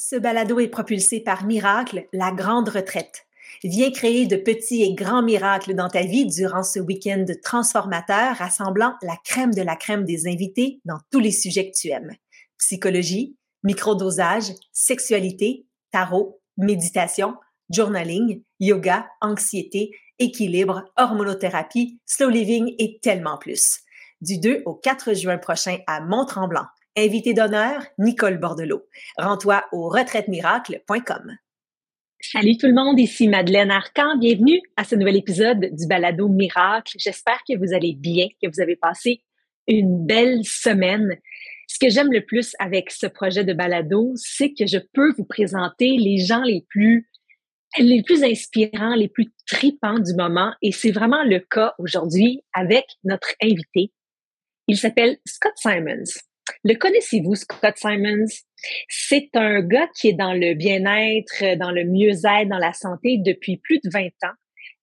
Ce balado est propulsé par Miracle, la grande retraite. Viens créer de petits et grands miracles dans ta vie durant ce week-end transformateur rassemblant la crème de la crème des invités dans tous les sujets que tu aimes. Psychologie, microdosage, sexualité, tarot, méditation, journaling, yoga, anxiété, équilibre, hormonothérapie, slow living et tellement plus. Du 2 au 4 juin prochain à Mont-Tremblant. Invité d'honneur, Nicole Bordelot. Rends-toi au retraitemiracles.com. Salut tout le monde, ici Madeleine Arcan. Bienvenue à ce nouvel épisode du Balado Miracle. J'espère que vous allez bien, que vous avez passé une belle semaine. Ce que j'aime le plus avec ce projet de balado, c'est que je peux vous présenter les gens les plus les plus inspirants, les plus tripants du moment et c'est vraiment le cas aujourd'hui avec notre invité. Il s'appelle Scott Simons. Le connaissez-vous, Scott Simons? C'est un gars qui est dans le bien-être, dans le mieux-être, dans la santé depuis plus de 20 ans.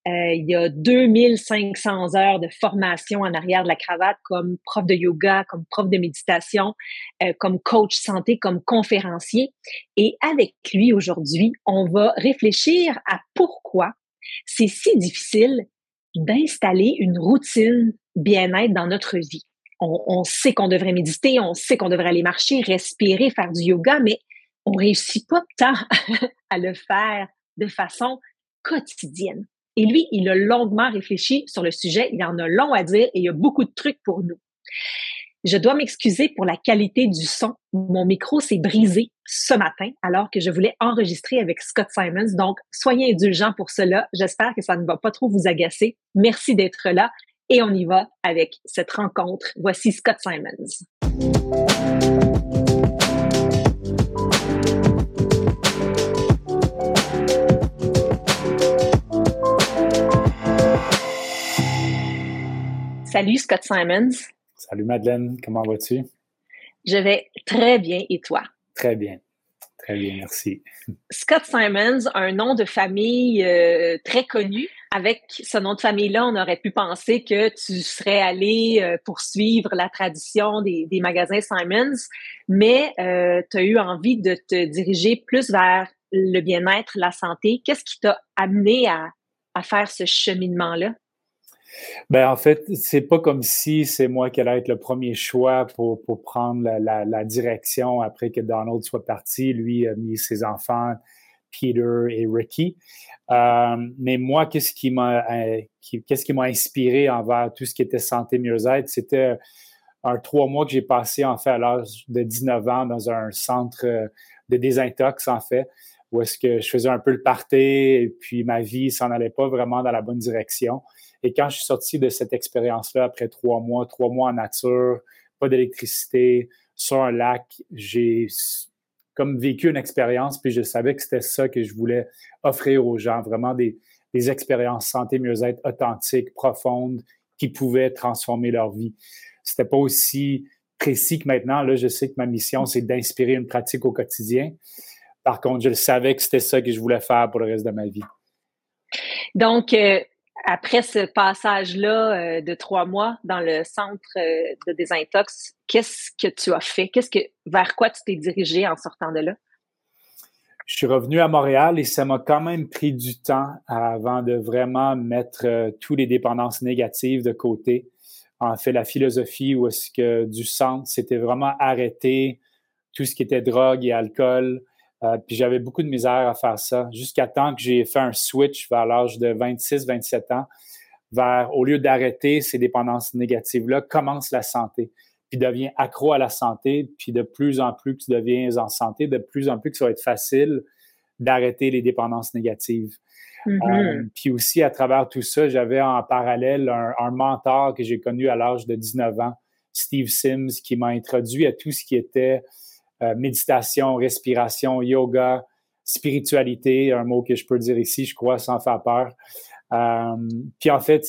Euh, il y a 2500 heures de formation en arrière de la cravate comme prof de yoga, comme prof de méditation, euh, comme coach santé, comme conférencier. Et avec lui aujourd'hui, on va réfléchir à pourquoi c'est si difficile d'installer une routine bien-être dans notre vie on, sait qu'on devrait méditer, on sait qu'on devrait aller marcher, respirer, faire du yoga, mais on réussit pas tant à le faire de façon quotidienne. Et lui, il a longuement réfléchi sur le sujet, il en a long à dire et il y a beaucoup de trucs pour nous. Je dois m'excuser pour la qualité du son. Mon micro s'est brisé ce matin alors que je voulais enregistrer avec Scott Simons. Donc, soyez indulgents pour cela. J'espère que ça ne va pas trop vous agacer. Merci d'être là et on y va avec cette rencontre. Voici Scott Simons. Salut Scott Simons. Salut Madeleine, comment vas-tu? Je vais très bien et toi? Très bien. Très bien, merci. Scott Simons, un nom de famille euh, très connu. Avec ce nom de famille-là, on aurait pu penser que tu serais allé euh, poursuivre la tradition des, magasins Simons, mais euh, tu as eu envie de te diriger plus vers le bien-être, la santé. Qu'est-ce qui t'a amené à faire ce cheminement-là? Ben, en fait, c'est pas comme si c'est moi qui allais être le premier choix pour, pour prendre la, direction après que Donald soit parti. Lui a mis ses enfants, Peter et Ricky. Euh, mais moi, qu'est-ce qui m'a euh, qu'est-ce qui m'a inspiré envers tout ce qui était santé mieux-être, c'était un trois mois que j'ai passé en fait à l'âge de 19 ans dans un centre de désintox en fait, où est-ce que je faisais un peu le party et puis ma vie s'en allait pas vraiment dans la bonne direction. Et quand je suis sorti de cette expérience-là, après trois mois, trois mois en nature, pas d'électricité, sur un lac, j'ai comme vécu une expérience, puis je savais que c'était ça que je voulais offrir aux gens, vraiment des, des expériences santé, mieux-être authentiques, profondes, qui pouvaient transformer leur vie. C'était pas aussi précis que maintenant. Là, je sais que ma mission, c'est d'inspirer une pratique au quotidien. Par contre, je savais que c'était ça que je voulais faire pour le reste de ma vie. Donc, euh, après ce passage-là euh, de trois mois dans le centre euh, de désintox, qu'est-ce que tu as fait? Qu'est-ce que, vers quoi tu t'es dirigé en sortant de là? Je suis revenu à Montréal et ça m'a quand même pris du temps avant de vraiment mettre euh, toutes les dépendances négatives de côté. En fait, la philosophie où est-ce que du centre, c'était vraiment arrêter tout ce qui était drogue et alcool, euh, puis j'avais beaucoup de misère à faire ça, jusqu'à temps que j'ai fait un switch vers l'âge de 26-27 ans, vers, au lieu d'arrêter ces dépendances négatives-là, commence la santé, puis devient accro à la santé, puis de plus en plus que tu deviens en santé, de plus en plus que ça va être facile d'arrêter les dépendances négatives. Mm-hmm. Euh, puis aussi, à travers tout ça, j'avais en parallèle un, un mentor que j'ai connu à l'âge de 19 ans, Steve Sims, qui m'a introduit à tout ce qui était méditation, respiration, yoga, spiritualité, un mot que je peux dire ici, je crois, sans faire peur. Euh, puis en fait,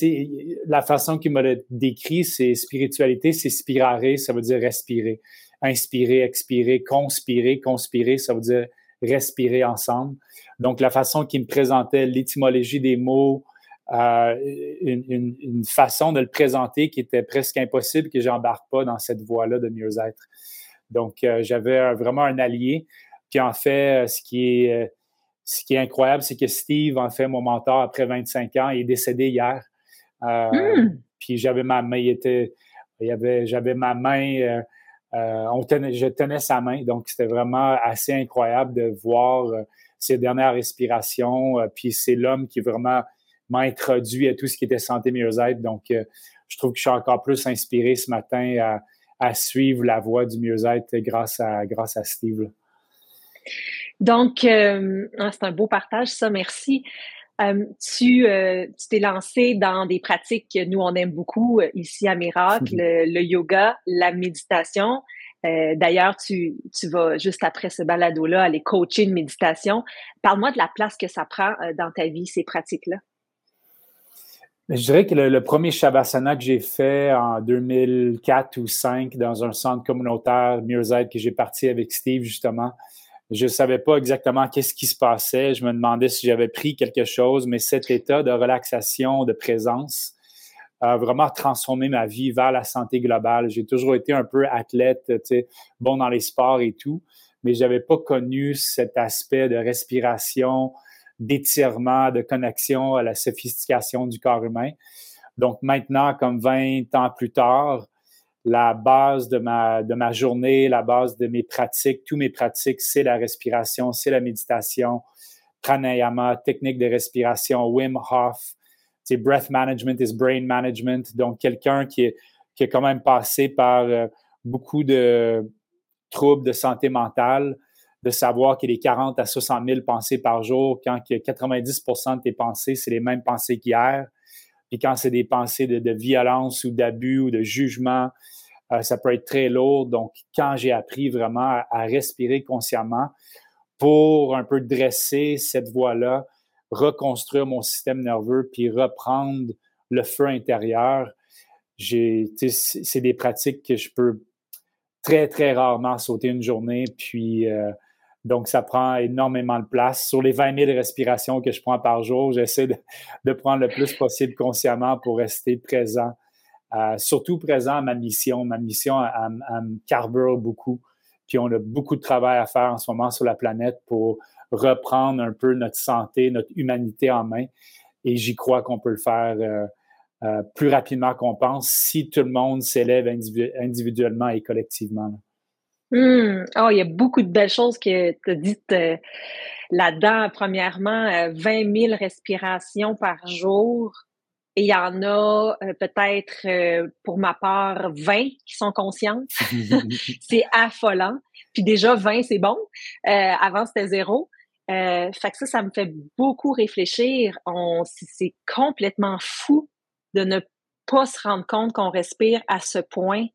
la façon qu'il m'a décrit, c'est spiritualité, c'est spirare, ça veut dire respirer. Inspirer, expirer, conspirer. Conspirer, ça veut dire respirer ensemble. Donc, la façon qu'il me présentait l'étymologie des mots, euh, une, une, façon de le présenter qui était presque impossible que j'embarque pas dans cette voie-là de mieux-être. Donc, euh, j'avais vraiment un allié. Puis en fait, ce qui est, ce qui est incroyable, c'est que Steve, en fait, mon mentor, après 25 ans, est décédé hier. Hmm. Puis j'avais ma main, il était, il y avait, j'avais ma main, on tenait, je tenais sa main, donc c'était vraiment assez incroyable de voir ses dernières respirations. puis c'est l'homme qui vraiment m'a introduit à tout ce qui était santé mieux-être. Donc, je trouve que je suis encore plus inspiré ce matin à, suivre la voie du mieux-être grâce à, grâce à Steve. Donc, euh, ah, c'est un beau partage, ça, merci. Euh, tu euh, tu t'es lancé dans des pratiques que nous, on aime beaucoup ici à Miracle, le, yoga, la méditation. D'ailleurs, tu, tu vas juste après ce balado-là aller coacher une méditation. Parle-moi de la place que ça prend dans ta vie, ces pratiques-là. Je dirais que le, premier Shavasana que j'ai fait en 2004 ou 2005 dans un centre communautaire mieux-être que j'ai parti avec Steve, justement, je ne savais pas exactement qu'est-ce qui se passait. Je me demandais si j'avais pris quelque chose, mais cet état de relaxation, de présence, a vraiment transformé ma vie vers la santé globale. J'ai toujours été un peu athlète, bon dans les sports et tout, mais je n'avais pas connu cet aspect de respiration, d'étirement, de connexion à la sophistication du corps humain. Donc maintenant, comme 20 ans plus tard, la base de ma, de ma journée, la base de mes pratiques, tous mes pratiques, c'est la respiration, c'est la méditation, pranayama, technique de respiration, Wim Hof, c'est breath management is brain management. Donc, quelqu'un qui, est, qui a quand même passé par euh, beaucoup de troubles de santé mentale, de savoir qu'il y a 40 à 60 000 pensées par jour, quand que 90% de tes pensées, c'est les mêmes pensées qu'hier. Puis quand c'est des pensées de, violence ou d'abus ou de jugement, euh, ça peut être très lourd. Donc, quand j'ai appris vraiment à, respirer consciemment pour un peu dresser cette voie-là, reconstruire mon système nerveux, puis reprendre le feu intérieur, c'est des pratiques que je peux très, très rarement sauter une journée. Puis, euh, donc, ça prend énormément de place. Sur les 20 000 respirations que je prends par jour, j'essaie de, prendre le plus possible consciemment pour rester présent. Euh, surtout présent à ma mission. Ma mission, me carbure beaucoup. Puis on a beaucoup de travail à faire en ce moment sur la planète pour reprendre un peu notre santé, notre humanité en main. Et j'y crois qu'on peut le faire euh, euh, plus rapidement qu'on pense si tout le monde s'élève individuellement et collectivement. Mmh. Oh, il y a beaucoup de belles choses que tu as dites euh, là-dedans. Premièrement, 20 euh, 000 respirations par jour. Et il y en a euh, peut-être, pour ma part, 20 qui sont conscientes. c'est affolant. Puis déjà, 20, c'est bon. avant, c'était zéro. fait que ça, ça me fait beaucoup réfléchir. On, c'est complètement fou de ne pas se rendre compte qu'on respire à ce point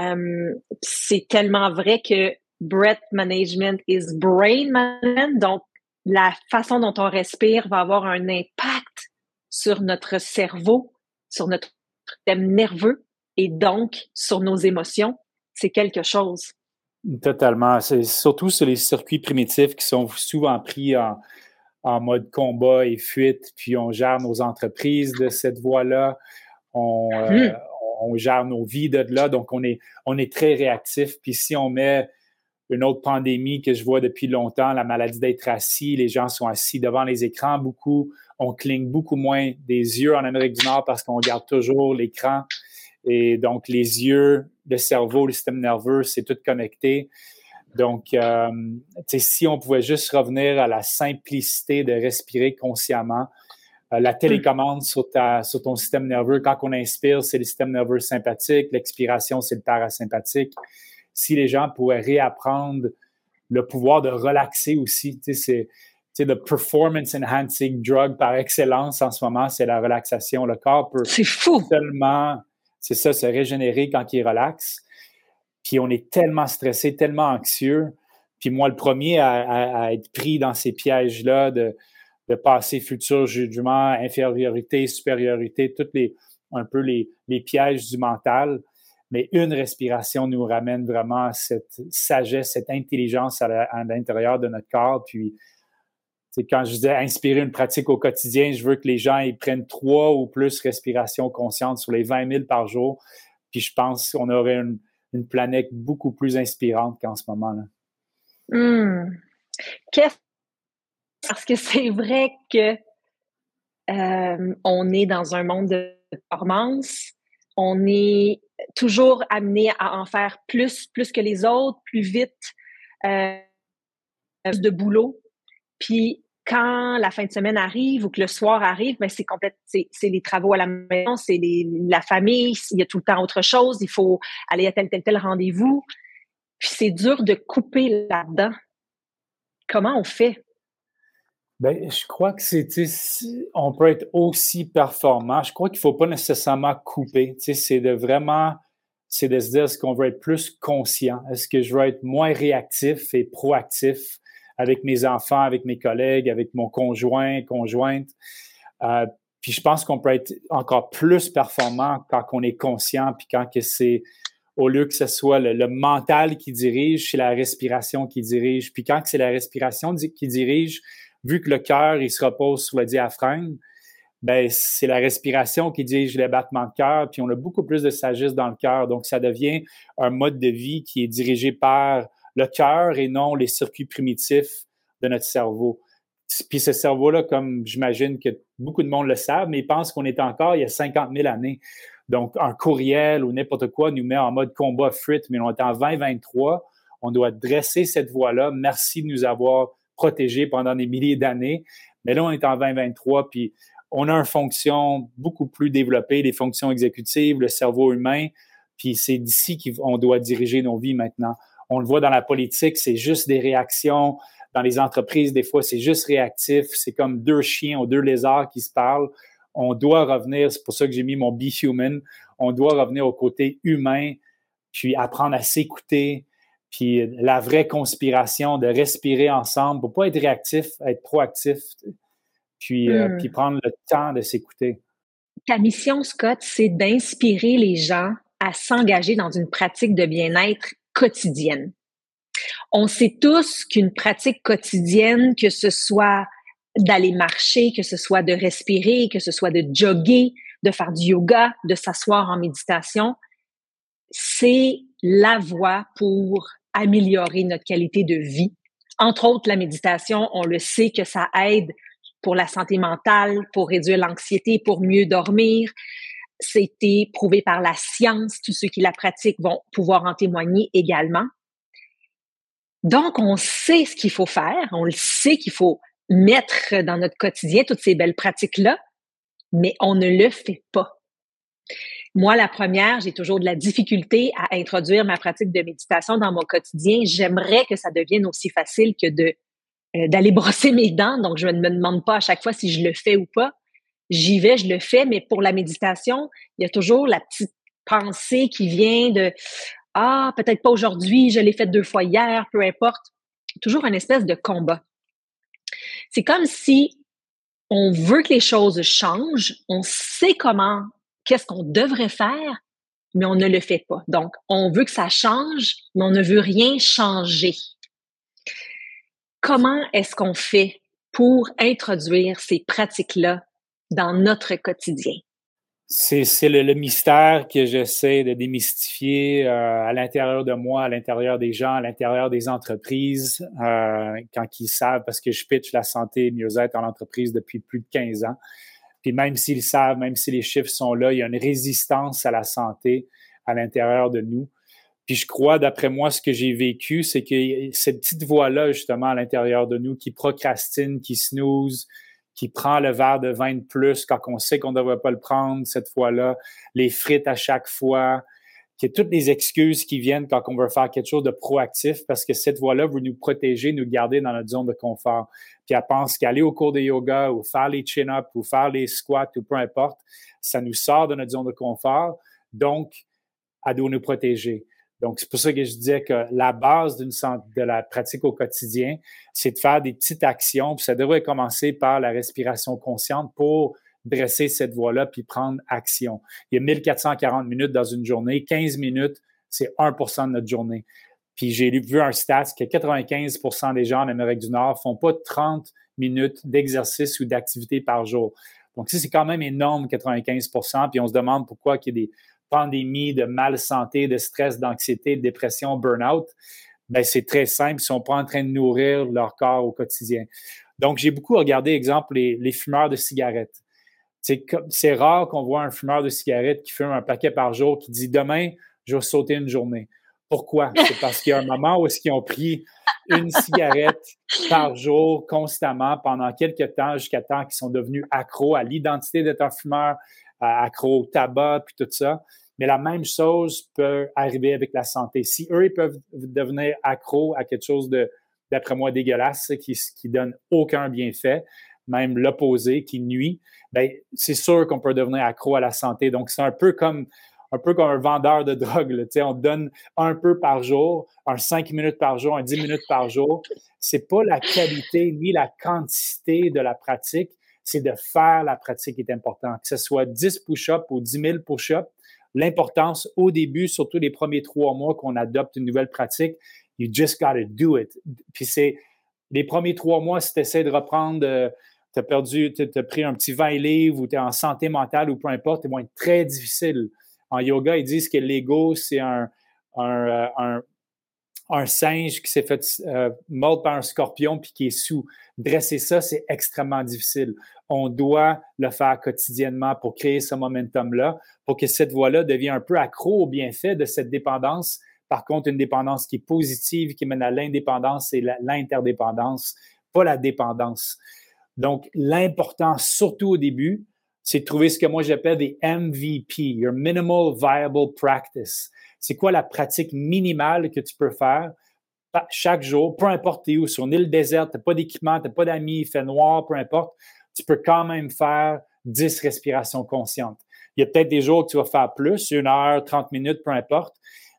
euh, c'est tellement vrai que breath management is brain management. Donc, la façon dont on respire va avoir un impact sur notre cerveau, sur notre système nerveux et donc sur nos émotions. C'est quelque chose. Totalement. C'est surtout sur les circuits primitifs qui sont souvent pris en, en mode combat et fuite, puis on gère nos entreprises de cette voie-là. On, euh, hmm on gère nos vies de là, donc on est, très réactif. Puis si on met une autre pandémie que je vois depuis longtemps, la maladie d'être assis, les gens sont assis devant les écrans beaucoup, on cligne beaucoup moins des yeux en Amérique du Nord parce qu'on garde toujours l'écran. Et donc, les yeux, le cerveau, le système nerveux, c'est tout connecté. Donc, euh, si on pouvait juste revenir à la simplicité de respirer consciemment, la télécommande sur, ta, sur ton système nerveux, quand on inspire, c'est le système nerveux sympathique, l'expiration, c'est le parasympathique. Si les gens pouvaient réapprendre le pouvoir de relaxer aussi, c'est le performance enhancing drug par excellence en ce moment, c'est la relaxation. Le corps peut seulement, c'est ça, se régénérer quand il relaxe. Puis on est tellement stressé, tellement anxieux. Puis moi, le premier à être pris dans ces pièges-là de de passé, futur, jugement, infériorité, supériorité, tous les, un peu les, pièges du mental. Mais une respiration nous ramène vraiment à cette sagesse, cette intelligence à l'intérieur de notre corps. Puis, quand je disais inspirer une pratique au quotidien, je veux que les gens ils prennent trois ou plus respirations conscientes sur les 20 000 par jour. Puis je pense qu'on aurait une, planète beaucoup plus inspirante qu'en ce moment. là Hmm. Parce que c'est vrai que euh, on est dans un monde de performance, on est toujours amené à en faire plus, plus que les autres, plus vite, euh, de boulot. Puis quand la fin de semaine arrive ou que le soir arrive, ben c'est complète, c'est, les travaux à la maison, c'est la famille, il y a tout le temps autre chose, il faut aller à tel tel tel rendez-vous. Puis c'est dur de couper là-dedans. Comment on fait? Ben, je crois que c'est, on peut être aussi performant. Je crois qu'il ne faut pas nécessairement couper. C'est de vraiment, c'est de se dire est-ce qu'on veut être plus conscient? Est-ce que je veux être moins réactif et proactif avec mes enfants, avec mes collègues, avec mon conjoint, conjointe? Euh, puis je pense qu'on peut être encore plus performant quand on est conscient, puis quand c'est au lieu que ce soit le, mental qui dirige, c'est la respiration qui dirige. Puis quand c'est la respiration qui dirige, vu que le cœur, il se repose sur le diaphragme, ben, c'est la respiration qui dirige les battements de cœur, puis on a beaucoup plus de sagesse dans le cœur. Donc, ça devient un mode de vie qui est dirigé par le cœur et non les circuits primitifs de notre cerveau. Puis ce cerveau-là, comme j'imagine que beaucoup de monde le savent, mais ils pensent qu'on est encore il y a 50 000 années. Donc, un courriel ou n'importe quoi nous met en mode combat frit, mais on est en 2023. On doit dresser cette voie-là. Merci de nous avoir protégé pendant des milliers d'années. Mais là, on est en 2023, puis on a une fonction beaucoup plus développée, des fonctions exécutives, le cerveau humain, puis c'est d'ici qu'on doit diriger nos vies maintenant. On le voit dans la politique, c'est juste des réactions. Dans les entreprises, des fois, c'est juste réactif. C'est comme deux chiens ou deux lézards qui se parlent. On doit revenir, c'est pour ça que j'ai mis mon Be Human, on doit revenir au côté humain, puis apprendre à s'écouter, puis la vraie conspiration de respirer ensemble pour pas être réactif, être proactif, puis, euh, hmm. puis prendre le temps de s'écouter. Ta mission, Scott, c'est d'inspirer les gens à s'engager dans une pratique de bien-être quotidienne. On sait tous qu'une pratique quotidienne, que ce soit d'aller marcher, que ce soit de respirer, que ce soit de jogger, de faire du yoga, de s'asseoir en méditation, c'est la voie pour améliorer notre qualité de vie. Entre autres, la méditation, on le sait que ça aide pour la santé mentale, pour réduire l'anxiété, pour mieux dormir. C'était prouvé par la science. Tous ceux qui la pratiquent vont pouvoir en témoigner également. Donc, on sait ce qu'il faut faire. On le sait qu'il faut mettre dans notre quotidien toutes ces belles pratiques-là, mais on ne le fait pas. Moi, la première, j'ai toujours de la difficulté à introduire ma pratique de méditation dans mon quotidien. J'aimerais que ça devienne aussi facile que euh, d'aller brosser mes dents. Donc, je ne me demande pas à chaque fois si je le fais ou pas. J'y vais, je le fais, mais pour la méditation, il y a toujours la petite pensée qui vient de ah peut-être pas aujourd'hui, je l'ai fait deux fois hier, peu importe. Toujours une espèce de combat. C'est comme si on veut que les choses changent, on sait comment qu'est-ce qu'on devrait faire, mais on ne le fait pas. Donc, on veut que ça change, mais on ne veut rien changer. Comment est-ce qu'on fait pour introduire ces pratiques-là dans notre quotidien? C'est le, le, mystère que j'essaie de démystifier euh, à l'intérieur de moi, à l'intérieur des gens, à l'intérieur des entreprises, euh, quand ils savent, parce que je pitch la santé et mieux-être en entreprise depuis plus de 15 ans. Puis même s'ils savent, même si les chiffres sont là, il y a une résistance à la santé à l'intérieur de nous. Puis je crois, d'après moi, ce que j'ai vécu, c'est que cette petite voix-là, justement, à l'intérieur de nous, qui procrastine, qui snooze, qui prend le verre de vin de plus quand on sait qu'on ne devrait pas le prendre cette fois-là, les frites à chaque fois, a toutes les excuses qui viennent quand on veut faire quelque chose de proactif parce que cette voie-là veut nous protéger, nous garder dans notre zone de confort. Puis elle pense qu'aller au cours de yoga ou faire les chin-ups ou faire les squats ou peu importe, ça nous sort de notre zone de confort. Donc, elle doit nous protéger. Donc, c'est pour ça que je disais que la base de la pratique au quotidien, c'est de faire des petites actions. Puis ça devrait commencer par la respiration consciente pour dresser cette voie-là puis prendre action. Il y a 1440 minutes dans une journée. 15 minutes, c'est 1% de notre journée. Puis j'ai vu un stat que 95% des gens en Amérique du Nord font pas 30 minutes d'exercice ou d'activité par jour. Donc, ça, c'est quand même énorme, 95% Puis on se demande pourquoi il y a des pandémies de mal santé, de stress, d'anxiété, de dépression, burn-out. ben c'est très simple, ils sont pas en train de nourrir leur corps au quotidien. Donc, j'ai beaucoup regardé, exemple, les, les fumeurs de cigarettes. C'est rare qu'on voit un fumeur de cigarettes qui fume un paquet par jour qui dit demain, je vais sauter une journée. Pourquoi? C'est parce qu'il y a un moment où est-ce qu'ils ont pris une cigarette par jour constamment pendant quelques temps jusqu'à temps qu'ils sont devenus accros à l'identité d'être un fumeur, accros au tabac, puis tout ça. Mais la même chose peut arriver avec la santé. Si eux, ils peuvent devenir accros à quelque chose de, d'après moi, dégueulasse, qui, qui donne aucun bienfait, même l'opposé, qui nuit, ben, c'est sûr qu'on peut devenir accro à la santé. Donc, c'est un peu comme un peu comme un vendeur de drogue. Là, on donne un peu par jour, un 5 minutes par jour, un 10 minutes par jour. C'est pas la qualité ni la quantité de la pratique, c'est de faire la pratique qui est important. Que ce soit 10 push-ups ou 10 000 push-ups, l'importance au début, surtout les premiers trois mois qu'on adopte une nouvelle pratique, you just got to do it. Puis c'est les premiers trois mois, si tu essaies de reprendre, euh, tu as perdu, tu as pris un petit 20 livres ou tu es en santé mentale ou peu importe, c'est moins très difficile. En yoga, ils disent que l'ego, c'est euh, un, singe qui s'est fait euh, mordre par un scorpion puis qui est sous. Dresser ça, c'est extrêmement difficile. On doit le faire quotidiennement pour créer ce momentum-là, pour que cette voie-là devienne un peu accro au bienfait de cette dépendance. Par contre, une dépendance qui est positive, qui mène à l'indépendance et l'interdépendance, pas la dépendance. Donc, l'important, surtout au début, c'est de trouver ce que moi j'appelle des MVP, your minimal viable practice. C'est quoi la pratique minimale que tu peux faire chaque jour, peu importe où, sur une île déserte, tu n'as pas d'équipement, tu n'as pas d'amis, il fait noir, peu importe, tu peux quand même faire 10 respirations conscientes. Il y a peut-être des jours que tu vas faire plus, une heure, 30 minutes, peu importe,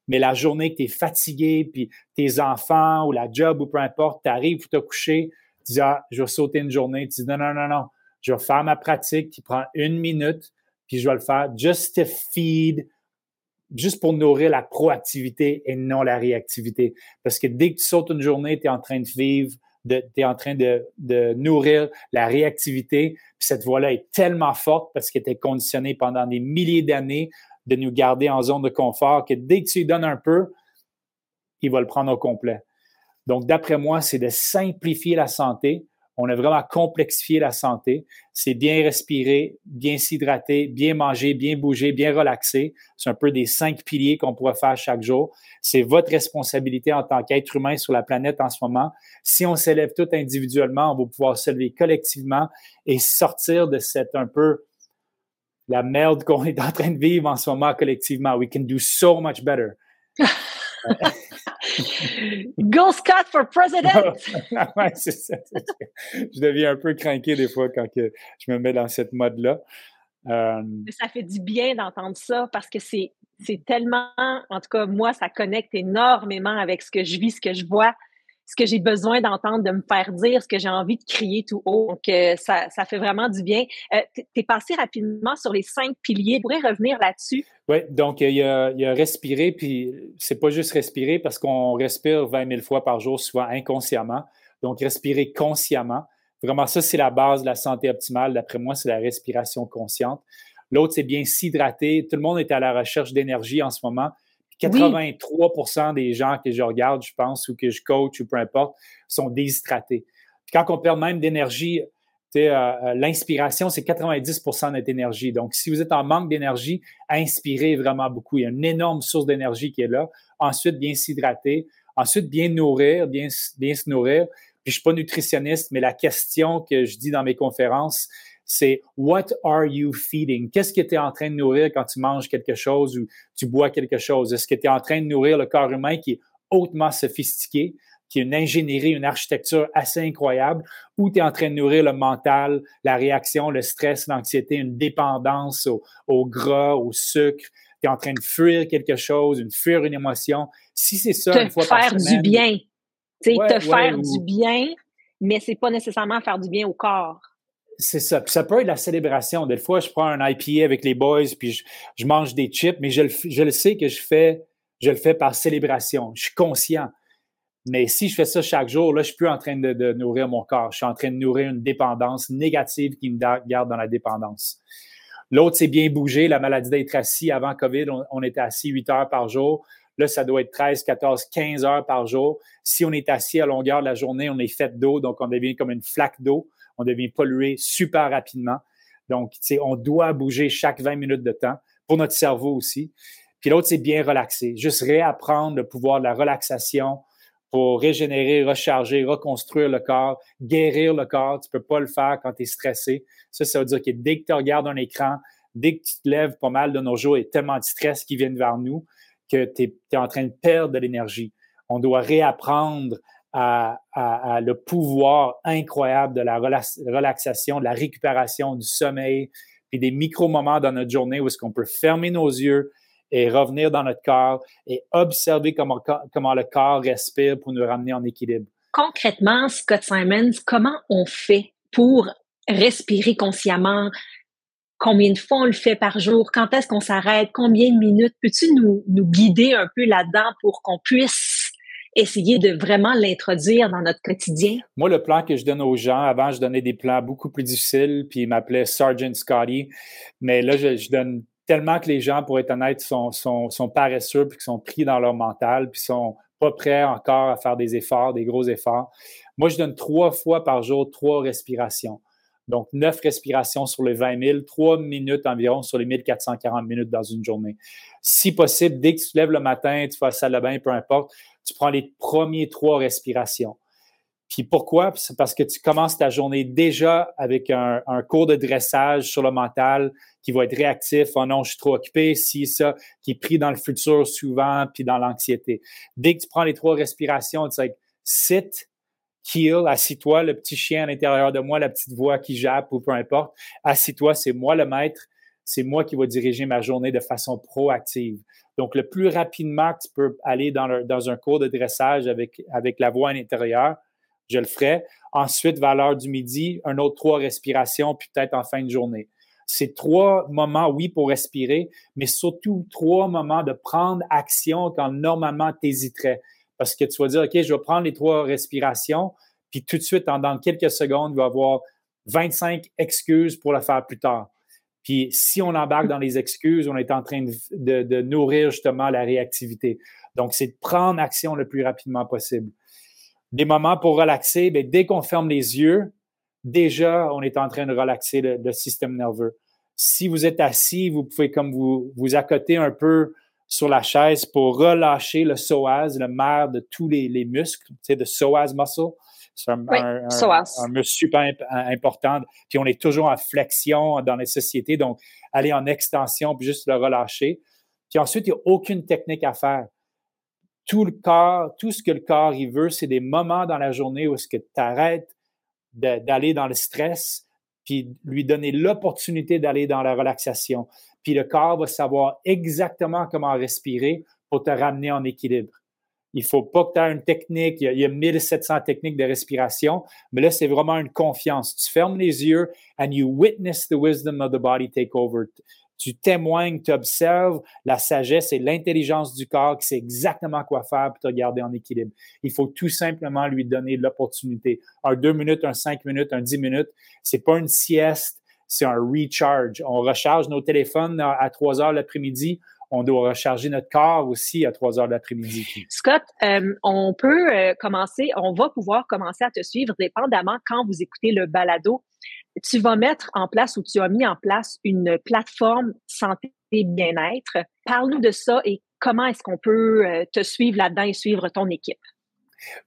mais la journée que tu es fatigué, puis tes enfants ou la job ou peu importe, tu arrives pour te coucher, tu dis, ah, je vais sauter une journée, tu dis, non, non, non, non, je vais faire ma pratique qui prend une minute, puis je vais le faire just to feed, juste pour nourrir la proactivité et non la réactivité. Parce que dès que tu sautes une journée, tu es en train de vivre, tu es en train de, nourrir la réactivité. Puis cette voie-là est tellement forte parce qu'elle était conditionnée pendant des milliers d'années de nous garder en zone de confort que dès que tu lui donnes un peu, il va le prendre au complet. Donc, d'après moi, c'est de simplifier la santé on a vraiment complexifié la santé. C'est bien respirer, bien s'hydrater, bien manger, bien bouger, bien relaxer. C'est un peu des cinq piliers qu'on pourrait faire chaque jour. C'est votre responsabilité en tant qu'être humain sur la planète en ce moment. Si on s'élève tout individuellement, on va pouvoir s'élever collectivement et sortir de cette un peu la merde qu'on est en train de vivre en ce moment collectivement. We can do so much better. Go Scott for president! ouais, c'est ça, Je deviens un peu craqué des fois quand que je me mets dans cette mode-là. Euh, ça fait du bien d'entendre ça parce que c'est, c'est tellement, en tout cas, moi, ça connecte énormément avec ce que je vis, ce que je vois ce que j'ai besoin d'entendre, de me faire dire, ce que j'ai envie de crier tout haut. Donc, euh, ça, ça fait vraiment du bien. Euh, tu es passé rapidement sur les cinq piliers. Tu pourrais revenir là-dessus? Oui, donc il y, a, il y a respirer, puis c'est pas juste respirer parce qu'on respire 20 000 fois par jour, souvent inconsciemment. Donc, respirer consciemment. Vraiment, ça, c'est la base de la santé optimale. D'après moi, c'est la respiration consciente. L'autre, c'est bien s'hydrater. Tout le monde est à la recherche d'énergie en ce moment. 83% des gens que je regarde, je pense, ou que je coach, ou peu importe, sont déshydratés. quand on perd même d'énergie, euh, euh, l'inspiration, c'est 90% de notre énergie. Donc, si vous êtes en manque d'énergie, inspirez vraiment beaucoup. Il y a une énorme source d'énergie qui est là. Ensuite, bien s'hydrater. Ensuite, bien nourrir, bien, se nourrir. Je suis pas nutritionniste, mais la question que je dis dans mes conférences, c'est What are you feeding? Qu'est-ce que tu es en train de nourrir quand tu manges quelque chose ou tu bois quelque chose? Est-ce que tu es en train de nourrir le corps humain qui est hautement sophistiqué, qui a une ingénierie, une architecture assez incroyable, ou tu es en train de nourrir le mental, la réaction, le stress, l'anxiété, une dépendance au, gras, au sucre? Tu es en train de fuir quelque chose, une fuir une émotion? Si c'est ça, une fois par semaine... du bien. Tu sais, te faire du bien, mais c'est pas nécessairement faire du bien au corps. C'est ça. Puis ça peut être la célébration. Des fois, je prends un IPA avec les boys, puis je, mange des chips, mais je le, sais que je fais, je le fais par célébration. Je suis conscient. Mais si je fais ça chaque jour, là, je suis plus en train de, nourrir mon corps. Je suis en train de nourrir une dépendance négative qui me garde dans la dépendance. L'autre, c'est bien bouger. La maladie d'être assis avant COVID, on, était assis 8 heures par jour. Là, ça doit être 13, 14, 15 heures par jour. Si on est assis à longueur de la journée, on est fait d'eau, donc on devient comme une flaque d'eau. On devient pollué super rapidement. Donc, on doit bouger chaque 20 minutes de temps pour notre cerveau aussi. Puis l'autre, c'est bien relaxer. Juste réapprendre le pouvoir de la relaxation pour régénérer, recharger, reconstruire le corps, guérir le corps. Tu peux pas le faire quand tu es stressé. Ça, ça veut dire que dès que tu regardes un écran, dès que tu te lèves pas mal de nos jours, il y a tellement de stress qui viennent vers nous que tu es, en train de perdre de l'énergie. On doit réapprendre à, le pouvoir incroyable de la relaxation, de la récupération, du sommeil, puis des micro-moments dans notre journée où est-ce qu'on peut fermer nos yeux et revenir dans notre corps et observer comment, comment le corps respire pour nous ramener en équilibre. Concrètement, Scott Simons, comment on fait pour respirer consciemment, combien de fois on le fait par jour, quand est-ce qu'on s'arrête, combien de minutes? Peux-tu nous, nous guider un peu là-dedans pour qu'on puisse essayer de vraiment l'introduire dans notre quotidien? Moi, le plan que je donne aux gens, avant, je donnais des plans beaucoup plus difficiles, puis ils m'appelaient Sergeant Scotty, mais là, je, donne tellement que les gens, pour être honnête, sont, paresseux, puis qu'ils sont pris dans leur mental, puis sont pas prêts encore à faire des efforts, des gros efforts. Moi, je donne trois fois par jour, trois respirations. Donc, neuf respirations sur les 20 000, trois minutes environ sur les 1440 minutes dans une journée. Si possible, dès que tu te lèves le matin, tu fais la salle de bain, peu importe, tu prends les premiers trois respirations. Puis pourquoi? C'est parce que tu commences ta journée déjà avec un, cours de dressage sur le mental qui va être réactif. Oh non, je suis trop occupé, si ça, qui est pris dans le futur souvent, puis dans l'anxiété. Dès que tu prends les trois respirations, tu sais, sit, kill, assis-toi, le petit chien à l'intérieur de moi, la petite voix qui jappe ou peu importe, assis-toi, c'est moi le maître, c'est moi qui vais diriger ma journée de façon proactive. Donc, le plus rapidement que tu peux aller dans, un cours de dressage avec, avec la voix à l'intérieur, je le ferai. Ensuite, vers l'heure du midi, un autre trois respirations, puis peut-être en fin de journée. C'est trois moments, oui, pour respirer, mais surtout trois moments de prendre action quand normalement tu hésiterais. Parce que tu vas dire, OK, je vais prendre les trois respirations, puis tout de suite, dans quelques secondes, il va y avoir 25 excuses pour le faire plus tard. Puis si on embarque dans les excuses, on est en train de, nourrir justement la réactivité. Donc, c'est de prendre action le plus rapidement possible. Des moments pour relaxer, bien, dès qu'on ferme les yeux, déjà, on est en train de relaxer le, système nerveux. Si vous êtes assis, vous pouvez comme vous, vous accoter un peu sur la chaise pour relâcher le psoas, le maire de tous les, les muscles, tu psoas muscle. C'est un, muscle super important. Puis on est toujours en flexion dans les sociétés, donc aller en extension puis juste le relâcher. Puis ensuite, il n'y a aucune technique à faire. Tout le corps, tout ce que le corps il veut, c'est des moments dans la journée où ce que tu arrêtes d'aller dans le stress, puis lui donner l'opportunité d'aller dans la relaxation puis le corps va savoir exactement comment respirer pour te ramener en équilibre. Il faut pas que tu aies une technique, il y, a, 1700 techniques de respiration, mais là, c'est vraiment une confiance. Tu fermes les yeux and you witness the wisdom of the body take over. Tu témoignes, tu observes la sagesse et l'intelligence du corps qui sait exactement quoi faire pour te garder en équilibre. Il faut tout simplement lui donner l'opportunité. Un deux minutes, un cinq minutes, un dix minutes. C'est pas une sieste, c'est un recharge. On recharge nos téléphones à 3 heures l'après-midi. On doit recharger notre corps aussi à 3 heures l'après-midi. Scott, euh, on peut euh, commencer, on va pouvoir commencer à te suivre dépendamment quand vous écoutez le balado. Tu vas mettre en place ou tu as mis en place une plateforme santé et bien-être. Parle-nous de ça et comment est-ce qu'on peut euh, te suivre là-dedans et suivre ton équipe.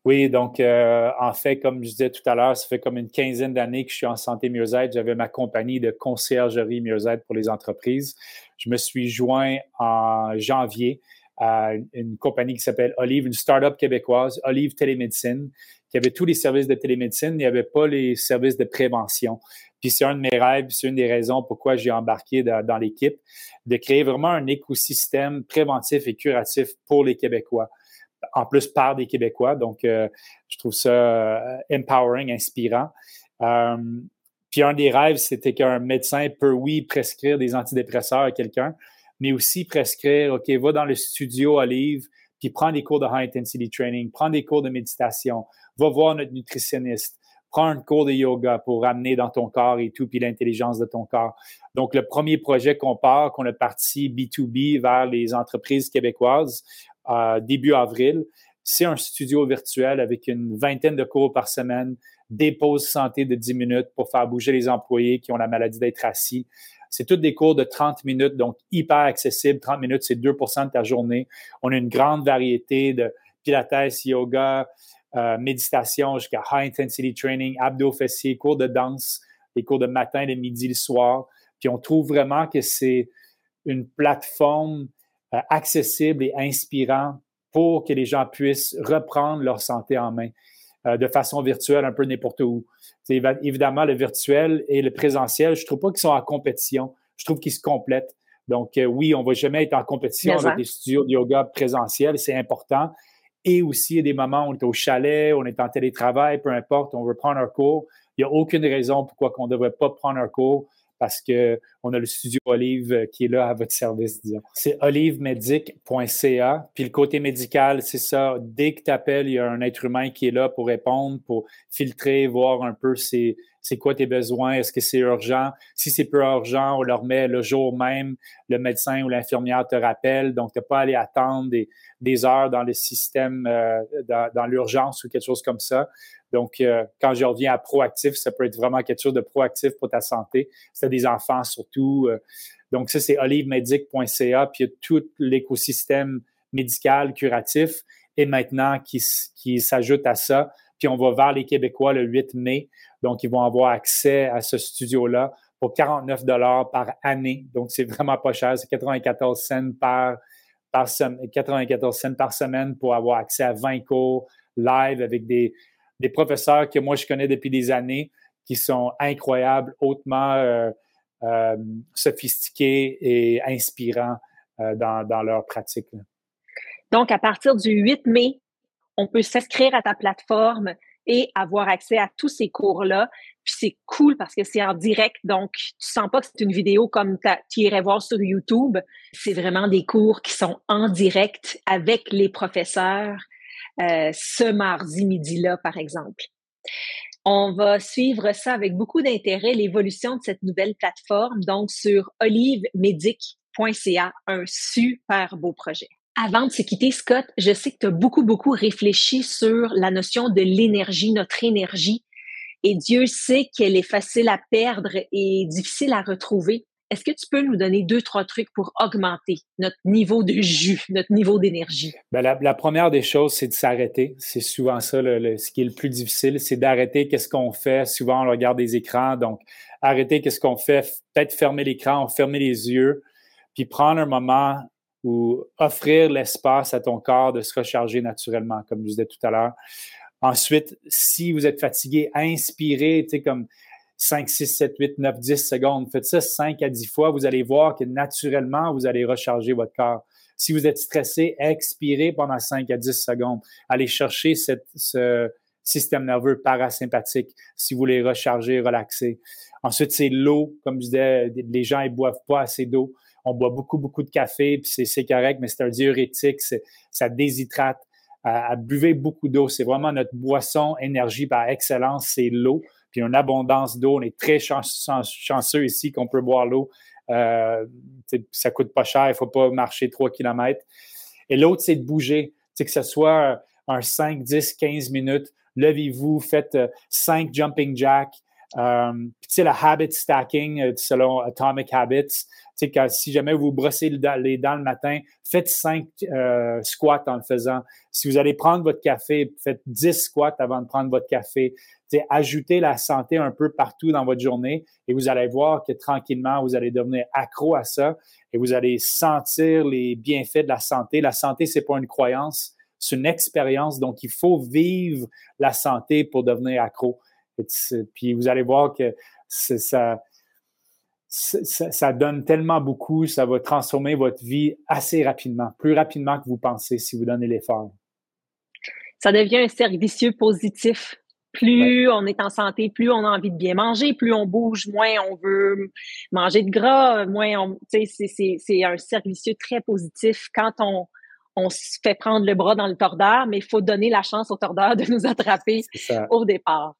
Oui, donc euh, en fait, comme je disais tout à l'heure, ça fait comme une quinzaine d'années que je suis en santé mieux-être. J'avais ma compagnie de conciergerie mieux-être pour les entreprises. Je me suis joint en janvier à une compagnie qui s'appelle Olive, une start-up québécoise, Olive Télémédecine, qui avait tous les services de télémédecine, il n'y avait pas les services de prévention. Puis c'est un de mes rêves, c'est une des raisons pourquoi j'ai embarqué dans l'équipe, de créer vraiment un écosystème préventif et curatif pour les Québécois en plus par des Québécois. Donc, euh, je trouve ça euh, empowering, inspirant. Euh, puis un des rêves, c'était qu'un médecin peut, oui, prescrire des antidépresseurs à quelqu'un, mais aussi prescrire, OK, va dans le studio Olive, puis prends des cours de high intensity training, prends des cours de méditation, va voir notre nutritionniste, prends un cours de yoga pour ramener dans ton corps et tout, puis l'intelligence de ton corps. Donc, le premier projet qu'on part, qu'on a parti B2B vers les entreprises québécoises, début avril. C'est un studio virtuel avec une vingtaine de cours par semaine, des pauses santé de 10 minutes pour faire bouger les employés qui ont la maladie d'être assis. C'est tous des cours de 30 minutes, donc hyper accessible. 30 minutes, c'est 2% de ta journée. On a une grande variété de pilates, yoga, euh, méditation jusqu'à high intensity training, abdos fessiers, cours de danse, les cours de matin, de midi, le soir. Puis on trouve vraiment que c'est une plateforme accessible et inspirante pour que les gens puissent reprendre leur santé en main euh, de façon virtuelle un peu n'importe où. C'est évidemment, le virtuel et le présentiel, je ne trouve pas qu'ils sont en compétition. Je trouve qu'ils se complètent. Donc, euh, oui, on ne va jamais être en compétition avec des studios de yoga présentiels, c'est important. Et aussi, il y a des moments où on est au chalet, on est en télétravail, peu importe, on veut prendre un cours. Il n'y a aucune raison pourquoi on ne devrait pas prendre un cours parce qu'on a le studio Olive euh, qui est là à votre service. C'est olivemedic.ca. Puis le côté médical, c'est ça. Dès que tu appelles, il y a un être humain qui est là pour répondre, pour filtrer, voir un peu c'est, quoi tes besoins, est-ce que c'est urgent? Si c'est peu urgent, on leur met le jour même, le médecin ou l'infirmière te rappelle. Donc, tu n'as pas à aller attendre des, des, heures dans le système, euh, dans l'urgence ou quelque chose comme ça. Donc, euh, quand je reviens à proactif, ça peut être vraiment quelque chose de proactif pour ta santé. C'est des enfants surtout. Euh. donc, ça, c'est olivemedic.ca, puis il y a tout l'écosystème médical, curatif, et maintenant qui, s'ajoute à ça. Puis on va vers les Québécois le 8 mai. Donc, ils vont avoir accès à ce studio-là pour 49 dollars par année. Donc, c'est vraiment pas cher. C'est 94 cents par, par, 94 cents par semaine pour avoir accès à 20 cours live avec des, des professeurs que moi je connais depuis des années qui sont incroyables, hautement euh, euh, sophistiqués et inspirants euh, dans, dans, leur pratique. Donc, à partir du 8 mai, on peut s'inscrire à ta plateforme et avoir accès à tous ces cours-là. Puis c'est cool parce que c'est en direct, donc tu sens pas que c'est une vidéo comme tu irais voir sur YouTube. C'est vraiment des cours qui sont en direct avec les professeurs euh, ce mardi midi-là, par exemple. On va suivre ça avec beaucoup d'intérêt, l'évolution de cette nouvelle plateforme, donc sur olivemedic.ca, un super beau projet. Avant de se quitter, Scott, je sais que tu as beaucoup, beaucoup réfléchi sur la notion de l'énergie, notre énergie. Et Dieu sait qu'elle est facile à perdre et difficile à retrouver. Est-ce que tu peux nous donner deux, trois trucs pour augmenter notre niveau de jus, notre niveau d'énergie? Ben, la, première des choses, c'est de s'arrêter. C'est souvent ça, ce qui est le plus difficile, c'est d'arrêter qu'est-ce qu'on fait. Souvent, on regarde des écrans. Donc, arrêter qu'est-ce qu'on fait. Peut-être fermer l'écran, fermer les yeux, puis prendre un moment où offrir l'espace à ton corps de se recharger naturellement, comme je disais tout à l'heure. Ensuite, si vous êtes fatigué, inspirez, tu sais, comme 5, 6, 7, 8, 9, 10 secondes. Faites ça 5 à 10 fois, vous allez voir que naturellement, vous allez recharger votre corps. Si vous êtes stressé, expirez pendant 5 à 10 secondes. Allez chercher ce système nerveux parasympathique si vous voulez recharger, relaxer. Ensuite, c'est l'eau. Comme je disais, les gens ne boivent pas assez d'eau. On boit beaucoup, beaucoup de café, puis c'est correct, mais c'est un diurétique, ça déshydrate. À, buvez beaucoup d'eau. C'est vraiment notre boisson énergie par excellence, c'est l'eau puis une abondance d'eau. On est très chanceux ici qu'on peut boire l'eau. Euh, ça coûte pas cher, il faut pas marcher 3 km. Et l'autre, c'est de bouger. que ce soit un 5, 10, 15 minutes, levez-vous, faites 5 euh, jumping jacks. Euh, tu le habit stacking euh, selon Atomic Habits. Tu sais, si jamais vous brossez les dents le matin, faites 5 squats en le faisant. Si vous allez prendre votre café, faites 10 squats avant de prendre votre café ajouter la santé un peu partout dans votre journée et vous allez voir que tranquillement, vous allez devenir accro à ça et vous allez sentir les bienfaits de la santé. La santé, c'est pas une croyance, c'est une expérience. Donc, il faut vivre la santé pour devenir accro. Puis vous allez voir que ça, ça, ça, donne tellement beaucoup, ça va transformer votre vie assez rapidement, plus rapidement que vous pensez si vous donnez l'effort. Ça devient un cercle vicieux positif plus on est en santé, plus on a envie de bien manger, plus on bouge, moins on veut manger de gras, moins on, c'est, c'est un cercle vicieux très positif quand on, on se fait prendre le bras dans le tordeur, mais il faut donner la chance au tordeur de nous attraper au départ.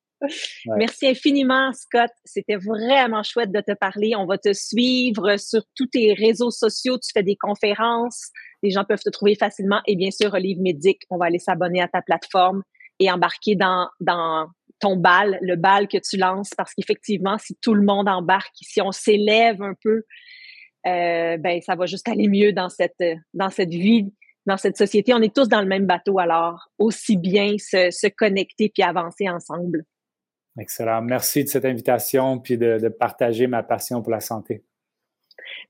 Merci infiniment, Scott. C'était vraiment chouette de te parler. On va te suivre sur tous tes réseaux sociaux. Tu fais des conférences. les gens peuvent te trouver facilement. Et bien sûr, Olive Médic, on va aller s'abonner à ta plateforme et embarquer dans, ton bal, le bal que tu lances, parce qu'effectivement, si tout le monde embarque, si on s'élève un peu, euh, ben ça va juste aller mieux dans cette dans cette vie, dans cette société. On est tous dans le même bateau, alors aussi bien se, se connecter puis avancer ensemble. Excellent. Merci de cette invitation puis de, de partager ma passion pour la santé.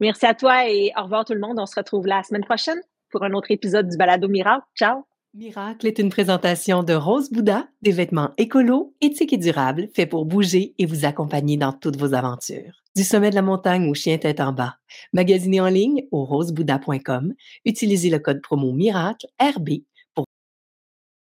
Merci à toi et au revoir tout le monde. On se retrouve la semaine prochaine pour un autre épisode du Balado Miracle. Ciao! Miracle est une présentation de Rose Bouddha, des vêtements écolos, éthiques et durables, faits pour bouger et vous accompagner dans toutes vos aventures. Du sommet de la montagne au chien tête en bas. Magasinez en ligne au rosebouddha.com. Utilisez le code promo MIRACLE, RB,